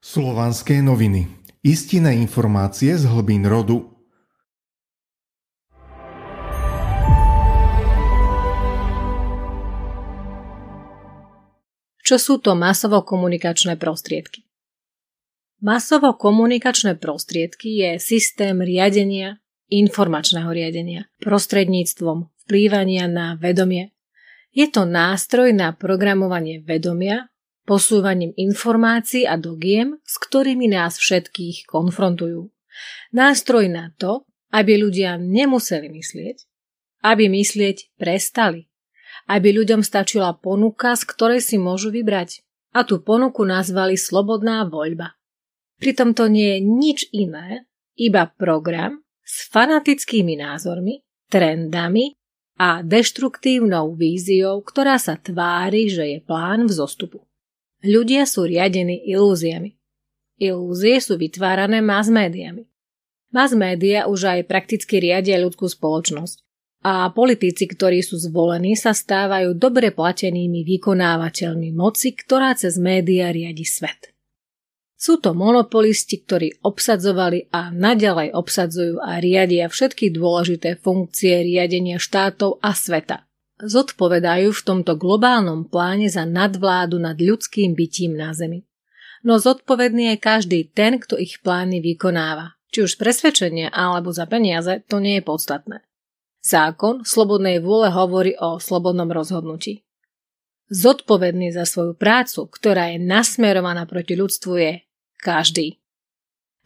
Slovanské noviny. Istinné informácie z hlbín rodu. Čo sú to masovo-komunikačné prostriedky? Masovo-komunikačné prostriedky je systém riadenia, informačného riadenia, prostredníctvom vplývania na vedomie. Je to nástroj na programovanie vedomia, posúvaním informácií a dogiem, s ktorými nás všetkých konfrontujú. Nástroj na to, aby ľudia nemuseli myslieť, aby myslieť prestali, aby ľuďom stačila ponuka, z ktorej si môžu vybrať. A tú ponuku nazvali slobodná voľba. Pritom to nie je nič iné, iba program s fanatickými názormi, trendami a deštruktívnou víziou, ktorá sa tvári, že je plán vzostupu. Ľudia sú riadení ilúziami. Ilúzie sú vytvárané mass médiami. Mass média už aj prakticky riadia ľudskú spoločnosť a politici, ktorí sú zvolení, sa stávajú dobre platenými vykonávateľmi moci, ktorá cez média riadi svet. Sú to monopolisti, ktorí obsadzovali a naďalej obsadzujú a riadia všetky dôležité funkcie riadenia štátov a sveta zodpovedajú v tomto globálnom pláne za nadvládu nad ľudským bytím na Zemi. No zodpovedný je každý ten, kto ich plány vykonáva. Či už presvedčenie alebo za peniaze, to nie je podstatné. Zákon slobodnej vôle hovorí o slobodnom rozhodnutí. Zodpovedný za svoju prácu, ktorá je nasmerovaná proti ľudstvu, je každý.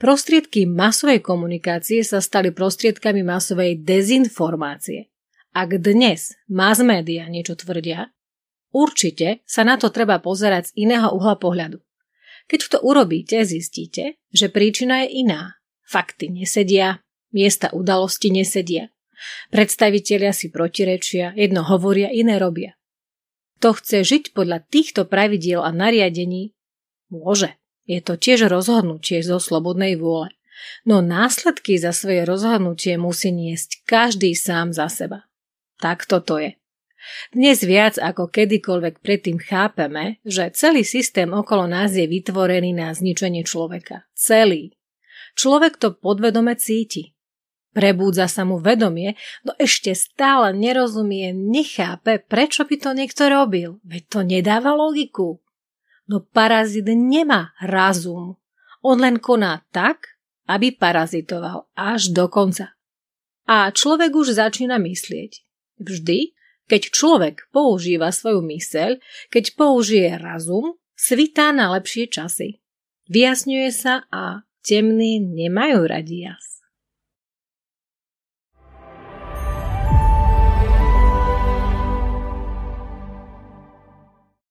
Prostriedky masovej komunikácie sa stali prostriedkami masovej dezinformácie. Ak dnes mass media niečo tvrdia, určite sa na to treba pozerať z iného uhla pohľadu. Keď to urobíte, zistíte, že príčina je iná. Fakty nesedia, miesta udalosti nesedia. Predstavitelia si protirečia, jedno hovoria, iné robia. Kto chce žiť podľa týchto pravidiel a nariadení, môže. Je to tiež rozhodnutie zo slobodnej vôle. No následky za svoje rozhodnutie musí niesť každý sám za seba. Tak toto je. Dnes viac ako kedykoľvek predtým chápeme, že celý systém okolo nás je vytvorený na zničenie človeka. Celý. Človek to podvedome cíti. Prebúdza sa mu vedomie, no ešte stále nerozumie, nechápe, prečo by to niekto robil. Veď to nedáva logiku. No parazit nemá razum. On len koná tak, aby parazitoval až do konca. A človek už začína myslieť. Vždy, keď človek používa svoju myseľ, keď použije razum, svitá na lepšie časy. Vyjasňuje sa a temní nemajú radi jas.